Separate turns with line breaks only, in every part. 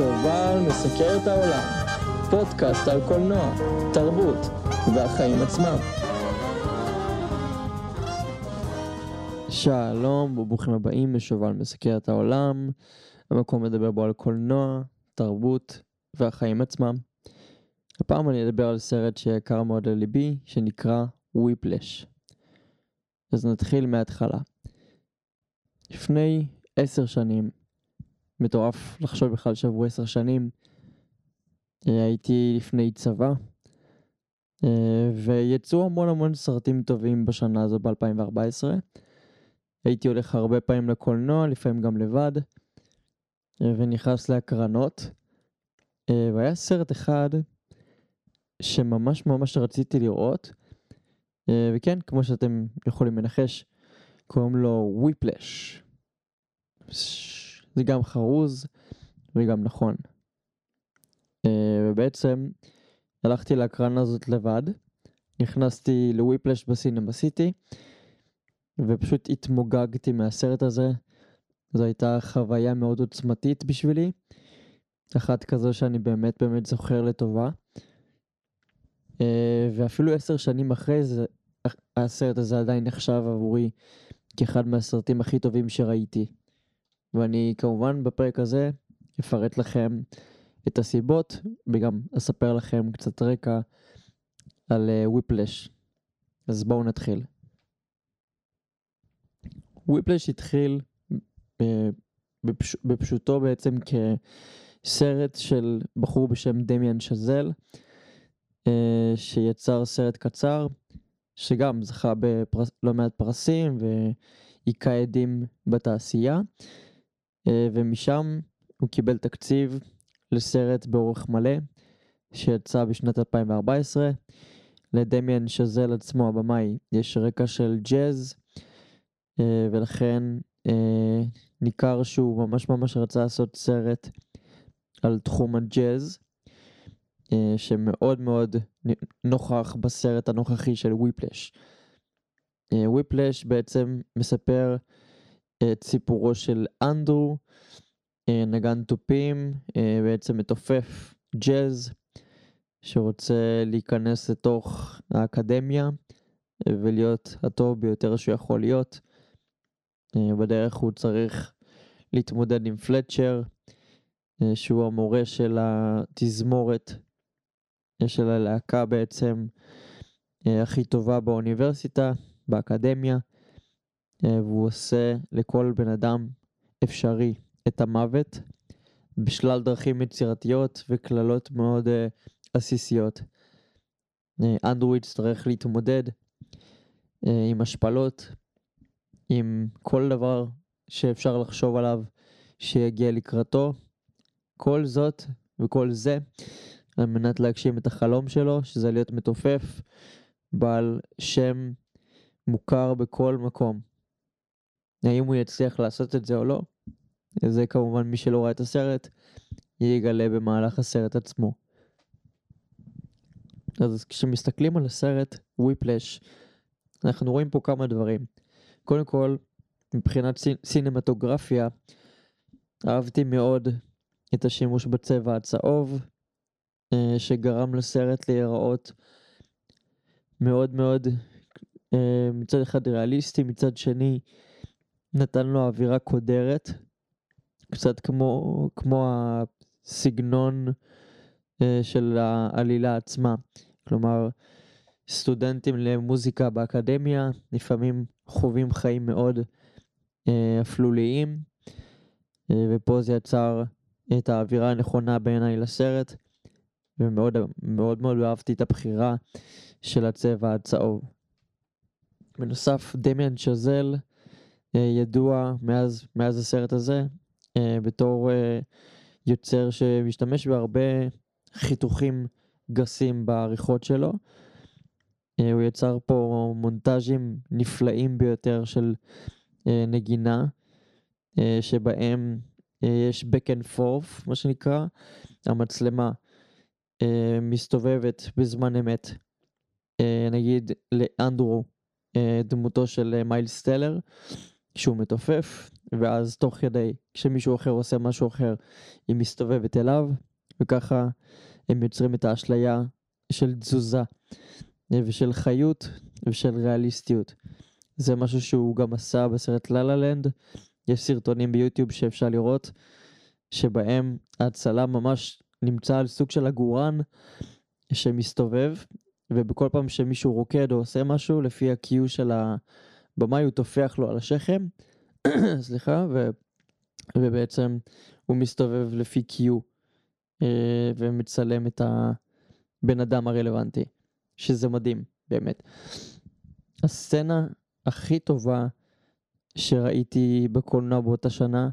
שובל מסקר את העולם, פודקאסט על קולנוע, תרבות והחיים עצמם. שלום וברוכים הבאים לשובל מסקר את העולם, המקום לדבר בו על קולנוע, תרבות והחיים עצמם. הפעם אני אדבר על סרט שיקר מאוד לליבי, שנקרא וויפלש. אז נתחיל מההתחלה. לפני עשר שנים, מטורף לחשוב בכלל שעברו עשר שנים, אה, הייתי לפני צבא, אה, ויצאו המון המון סרטים טובים בשנה הזו ב-2014. הייתי הולך הרבה פעמים לקולנוע, לפעמים גם לבד, אה, ונכנס להקרנות. והיה סרט אחד שממש ממש רציתי לראות, וכן, כמו שאתם יכולים לנחש, קוראים לו וויפלש. זה גם חרוז וגם נכון. ובעצם הלכתי להקרנה הזאת לבד, נכנסתי לוויפלש בסינמה סיטי, ופשוט התמוגגתי מהסרט הזה. זו הייתה חוויה מאוד עוצמתית בשבילי, אחת כזו שאני באמת באמת זוכר לטובה. ואפילו עשר שנים אחרי זה, הסרט הזה עדיין נחשב עבורי כאחד מהסרטים הכי טובים שראיתי. ואני כמובן בפרק הזה אפרט לכם את הסיבות וגם אספר לכם קצת רקע על וויפלש. Uh, אז בואו נתחיל. וויפלש התחיל בפש... בפשוטו בעצם כסרט של בחור בשם דמיאן שזל, uh, שיצר סרט קצר, שגם זכה בלא מעט פרסים והיכה עדים בתעשייה. אה, ומשם הוא קיבל תקציב לסרט באורך מלא שיצא בשנת 2014. לדמיאן שזל עצמו הבמאי יש רקע של ג'אז אה, ולכן אה, ניכר שהוא ממש ממש רצה לעשות סרט על תחום הג'אז שמאוד מאוד נוכח בסרט הנוכחי של וויפלש. וויפלש בעצם מספר את סיפורו של אנדרו, אה, נגן תופים, אה, בעצם מתופף ג'אז, שרוצה להיכנס לתוך האקדמיה ולהיות הטוב ביותר שהוא יכול להיות. אה, בדרך הוא צריך להתמודד עם פלצ'ר, שהוא המורה של התזמורת של הלהקה בעצם הכי טובה באוניברסיטה, באקדמיה. אה, והוא עושה לכל בן אדם אפשרי את המוות בשלל דרכים יצירתיות וקללות מאוד uh, עסיסיות. אה, אנדרו יצטרך להתמודד עם השפלות, עם כל דבר שאפשר לחשוב עליו שיגיע לקראתו. כל זאת וכל זה על מנת להגשים את החלום שלו, שזה להיות מתופף, בעל שם מוכר בכל מקום. האם הוא יצליח לעשות את זה או לא, זה כמובן מי שלא ראה את הסרט, יגלה במהלך הסרט עצמו. אז כשמסתכלים על הסרט וויפלש, אנחנו רואים פה כמה דברים. קודם כל, מבחינת סינמטוגרפיה, אהבתי מאוד את השימוש בצבע הצהוב, אה, שגרם לסרט להיראות מאוד מאוד אה, מצד אחד ריאליסטי, מצד שני נתן לו אווירה קודרת, קצת כמו, כמו הסגנון uh, של העלילה עצמה. כלומר, סטודנטים למוזיקה באקדמיה לפעמים חווים חיים מאוד uh, אפלוליים, uh, ופה זה יצר את האווירה הנכונה בעיניי לסרט, ומאוד מאוד מאוד אהבתי את הבחירה של הצבע הצהוב. בנוסף, דמיאן שזל אה, ידוע מאז, מאז הסרט הזה אה, בתור אה, יוצר שמשתמש בהרבה חיתוכים גסים בעריכות שלו. הוא יצר פה מונטאז'ים נפלאים ביותר של נגינה, שבהם יש back and forth, מה שנקרא, המצלמה מסתובבת בזמן אמת, נגיד לאנדרו, דמותו של מייל סטלר, כשהוא מתופף, ואז תוך כדי, כשמישהו אחר עושה משהו אחר, היא מסתובבת אליו, וככה הם יוצרים את האשליה של תזוזה, ושל חיות, ושל ריאליסטיות. זה משהו שהוא גם עשה בסרט לה לה לנד, יש סרטונים ביוטיוב שאפשר לראות, שבהם הצלם ממש נמצא על סוג של עגורן שמסתובב, ובכל פעם שמישהו רוקד או עושה משהו, לפי ה-Q של הבמאי הוא טופח לו על השכם, סליחה, ו... ובעצם הוא מסתובב לפי Q אה, ומצלם את הבן אדם הרלוונטי, שזה מדהים, באמת. הסצנה הכי טובה שראיתי בקולנוע באותה שנה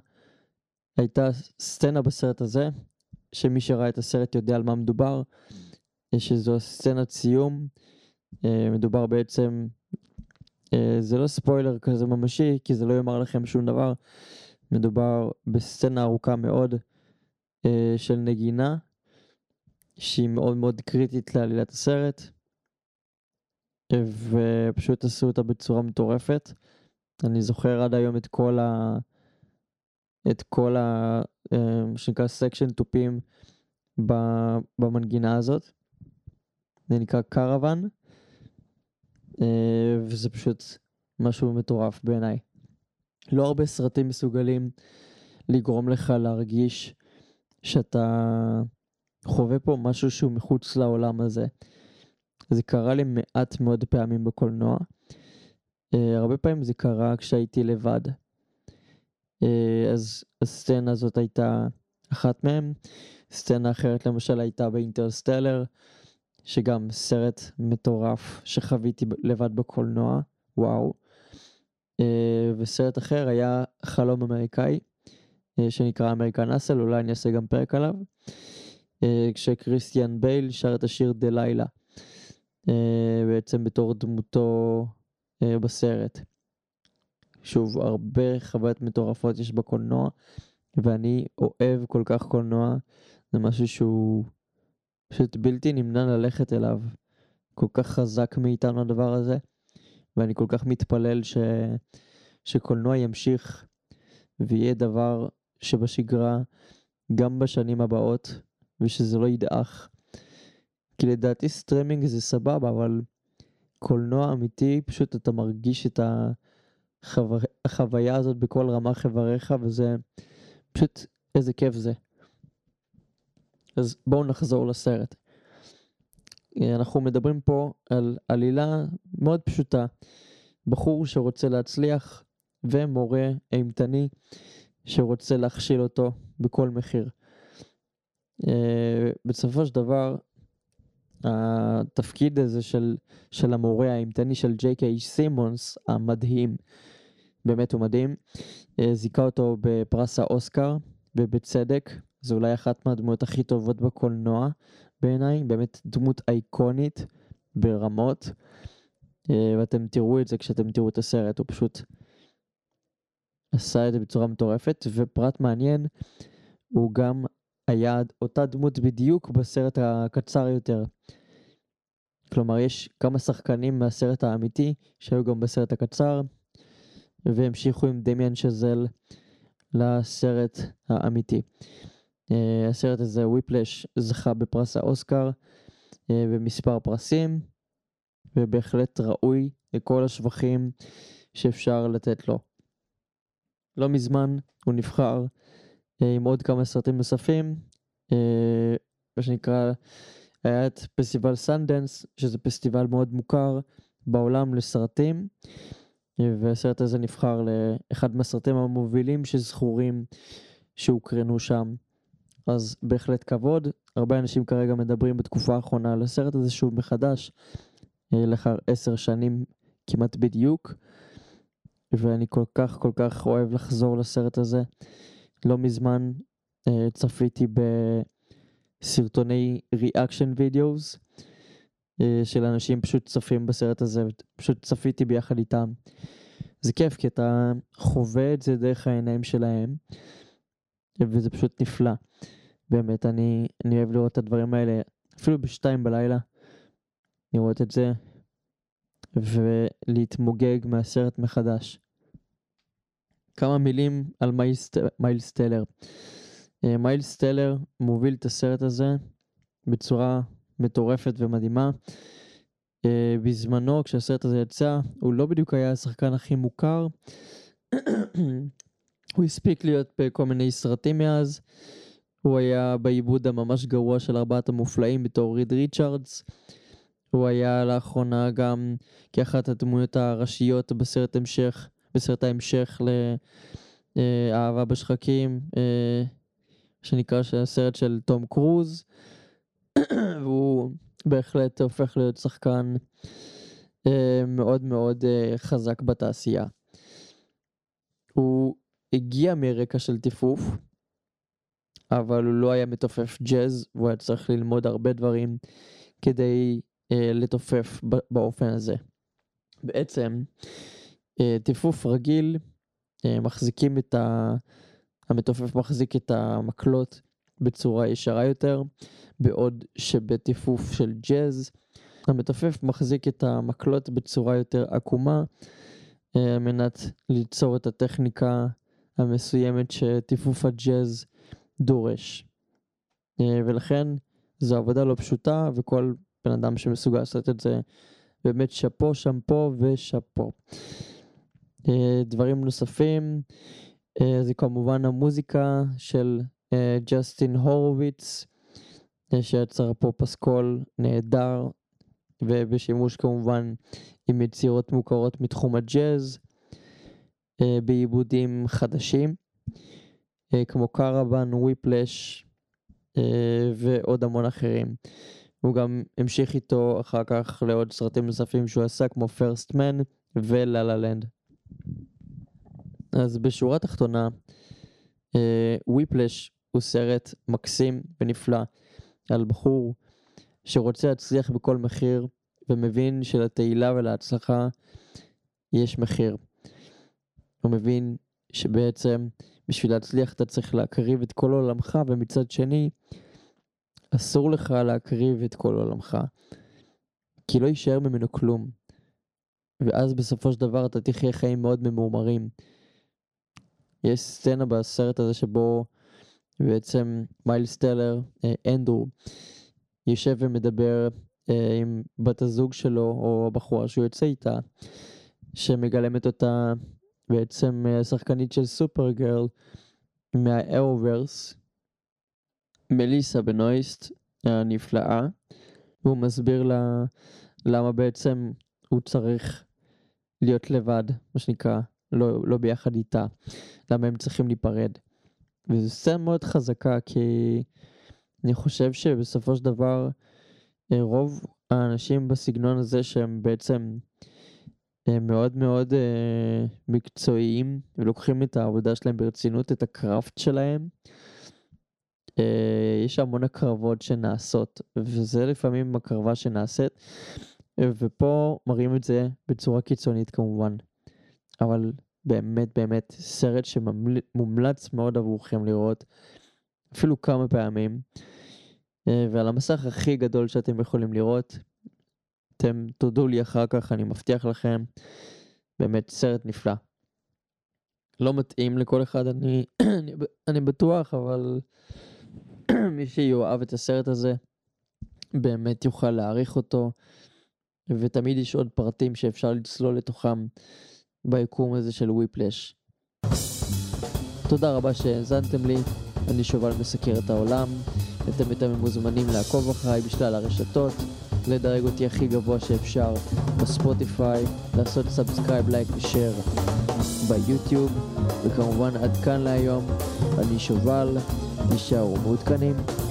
הייתה סצנה בסרט הזה, שמי שראה את הסרט יודע על מה מדובר, שזו סצנת סיום, אה, מדובר בעצם, אה, זה לא ספוילר כזה ממשי, כי זה לא יאמר לכם שום דבר, מדובר בסצנה ארוכה מאוד אה, של נגינה, שהיא מאוד מאוד קריטית לעלילת הסרט, ופשוט עשו אותה בצורה מטורפת. אני זוכר עד היום את כל ה... את כל ה... מה שנקרא סקשן תופים במנגינה הזאת. זה נקרא קרוון, וזה פשוט משהו מטורף בעיניי. לא הרבה סרטים מסוגלים לגרום לך להרגיש שאתה חווה פה משהו שהוא מחוץ לעולם הזה. זה קרה לי מעט מאוד פעמים בקולנוע. Uh, הרבה פעמים זה קרה כשהייתי לבד. Uh, אז הסצנה הזאת הייתה אחת מהם. סצנה אחרת למשל הייתה באינטרסטלר, שגם סרט מטורף שחוויתי לבד בקולנוע, וואו. Uh, וסרט אחר היה חלום אמריקאי, uh, שנקרא אמריקן אסל, אולי אני אעשה גם פרק עליו. Uh, כשקריסטיאן בייל שר את השיר דלילה, uh, בעצם בתור דמותו בסרט. שוב, הרבה חוויות מטורפות יש בקולנוע, ואני אוהב כל כך קולנוע, זה משהו שהוא פשוט בלתי נמנע ללכת אליו. כל כך חזק מאיתנו הדבר הזה, ואני כל כך מתפלל ש... שקולנוע ימשיך ויהיה דבר שבשגרה גם בשנים הבאות, ושזה לא ידעך. כי לדעתי סטרימינג זה סבבה, אבל קולנוע אמיתי, פשוט אתה מרגיש את החו... החוויה הזאת בכל רמה חברים, וזה פשוט איזה כיף זה. אז בואו נחזור לסרט. אנחנו מדברים פה על עלילה מאוד פשוטה. בחור שרוצה להצליח ומורה אימתני שרוצה להכשיל אותו בכל מחיר. בסופו של דבר, התפקיד הזה של, של המורה האימתני של ג'יי קיי סימונס המדהים, באמת הוא מדהים, זיכה אותו בפרס האוסקר ובצדק, זו אולי אחת מהדמויות הכי טובות בקולנוע בעיניי, באמת דמות אייקונית ברמות, ואתם תראו את זה כשאתם תראו את הסרט, הוא פשוט עשה את זה בצורה מטורפת, ופרט מעניין, הוא גם היה אותה דמות בדיוק בסרט הקצר יותר. כלומר, יש כמה שחקנים מהסרט האמיתי שהיו גם בסרט הקצר, והמשיכו עם דמיאן שזל לסרט האמיתי. Uh, הסרט הזה, וויפלש, זכה בפרס האוסקר uh, במספר פרסים, ובהחלט ראוי לכל השבחים שאפשר לתת לו. לא מזמן הוא נבחר uh, עם עוד כמה סרטים נוספים, uh, מה שנקרא, היה את פסטיבל סנדנס, שזה פסטיבל מאוד מוכר בעולם לסרטים, והסרט הזה נבחר לאחד מהסרטים המובילים שזכורים שהוקרנו שם. אז בהחלט כבוד. הרבה אנשים כרגע מדברים בתקופה האחרונה על הסרט הזה שוב מחדש, אה, לאחר עשר שנים כמעט בדיוק, ואני כל כך כל כך אוהב לחזור לסרט הזה. לא מזמן אה, צפיתי בסרטוני reaction videos של אנשים פשוט צופים בסרט הזה, פשוט צפיתי ביחד איתם. זה כיף כי אתה חווה את זה דרך העיניים שלהם, וזה פשוט נפלא. באמת, אני, אני אוהב לראות את הדברים האלה, אפילו בשתיים בלילה, לראות את זה, ולהתמוגג מהסרט מחדש. כמה מילים על מיילס טלר. מיילס טלר מוביל את הסרט הזה בצורה מטורפת ומדהימה. בזמנו כשהסרט הזה יצא הוא לא בדיוק היה השחקן הכי מוכר. הוא הספיק להיות בכל מיני סרטים מאז. הוא היה בעיבוד הממש גרוע של ארבעת המופלאים בתור ריד ריצ'רדס. הוא היה לאחרונה גם כאחת הדמויות הראשיות בסרט המשך, בסרט ההמשך לאהבה בשחקים, אה, שנקרא הסרט של תום קרוז. והוא בהחלט הופך להיות שחקן אה, מאוד מאוד אה, חזק בתעשייה. הוא הגיע מרקע של טיפוף, אבל הוא לא היה מתופף ג'אז, והוא היה צריך ללמוד הרבה דברים כדי אה, לתופף באופן הזה. בעצם אה, טיפוף רגיל, אה, מחזיקים את ה... המתופף מחזיק את המקלות בצורה ישרה יותר, בעוד שבטיפוף של ג'אז, המתופף מחזיק את המקלות בצורה יותר עקומה, אה, על מנת ליצור את הטכניקה המסוימת שטיפוף הג'אז דורש. אה, ולכן זו עבודה לא פשוטה וכל בן אדם שמסוגל לעשות את זה באמת שאפו, שמפו ושאפו. אה, דברים נוספים זה כמובן המוזיקה של ג'סטין הורוביץ שיצר פה פסקול נהדר ובשימוש כמובן עם יצירות מוכרות מתחום הג'אז בעיבודים חדשים. אה, כמו קרוון, וויפלש אה, ועוד המון אחרים. הוא גם המשיך איתו אחר כך לעוד סרטים נוספים שהוא עשה כמו פרסט מן וללה לה לנד. אז בשורה התחתונה, וויפלש אה, הוא סרט מקסים ונפלא על בחור שרוצה להצליח בכל מחיר ומבין שלתהילה ולהצלחה יש מחיר. הוא מבין שבעצם בשביל להצליח אתה צריך להקריב את כל עולמך, ומצד שני, אסור לך להקריב את כל עולמך, כי לא יישאר ממנו כלום. ואז בסופו של דבר אתה תחיה חיים מאוד ממורמרים. יש סצנה בסרט הזה שבו בעצם מיילס טלר, אה, אנדרו, יושב ומדבר אה, עם בת הזוג שלו, או הבחורה שהוא יוצא איתה, שמגלמת אותה בעצם אה, שחקנית של סופרגרל מהאירוברס, מליסה בנויסט הנפלאה, והוא מסביר לה למה בעצם הוא צריך להיות לבד, מה שנקרא, לא, לא ביחד איתה, למה הם צריכים להיפרד. וזו סצנה מאוד חזקה, כי אני חושב שבסופו של דבר אה, רוב האנשים בסגנון הזה שהם בעצם מאוד מאוד uh, מקצועיים ולוקחים את העבודה שלהם ברצינות, את הקראפט שלהם. יש המון הקרבות שנעשות, וזה לפעמים הקרבה שנעשית, ופה מראים את זה בצורה קיצונית כמובן. אבל באמת באמת סרט שמומלץ מאוד עבורכם לראות, אפילו כמה פעמים. Uh, ועל המסך הכי גדול שאתם יכולים לראות, אתם תודו לי אחר כך, אני מבטיח לכם. באמת סרט נפלא. לא מתאים לכל אחד, אני, אני, אני בטוח, אבל מי שיאהב את הסרט הזה, באמת יוכל להעריך אותו, ותמיד יש עוד פרטים שאפשר לצלול לתוכם ביקום הזה של וויפלש. תודה רבה שהאזנתם לי, אני שובל מסקר את העולם, אתם יותר מוזמנים לעקוב אחריי בשלל הרשתות. לדרג אותי הכי גבוה שאפשר בספוטיפיי, לעשות subscribe, לייק ו share ביוטיוב, וכמובן עד כאן להיום, אני שובל, נשארו מעודכנים.